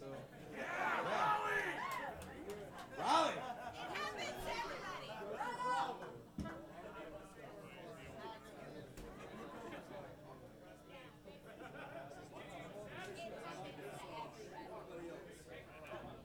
So yeah.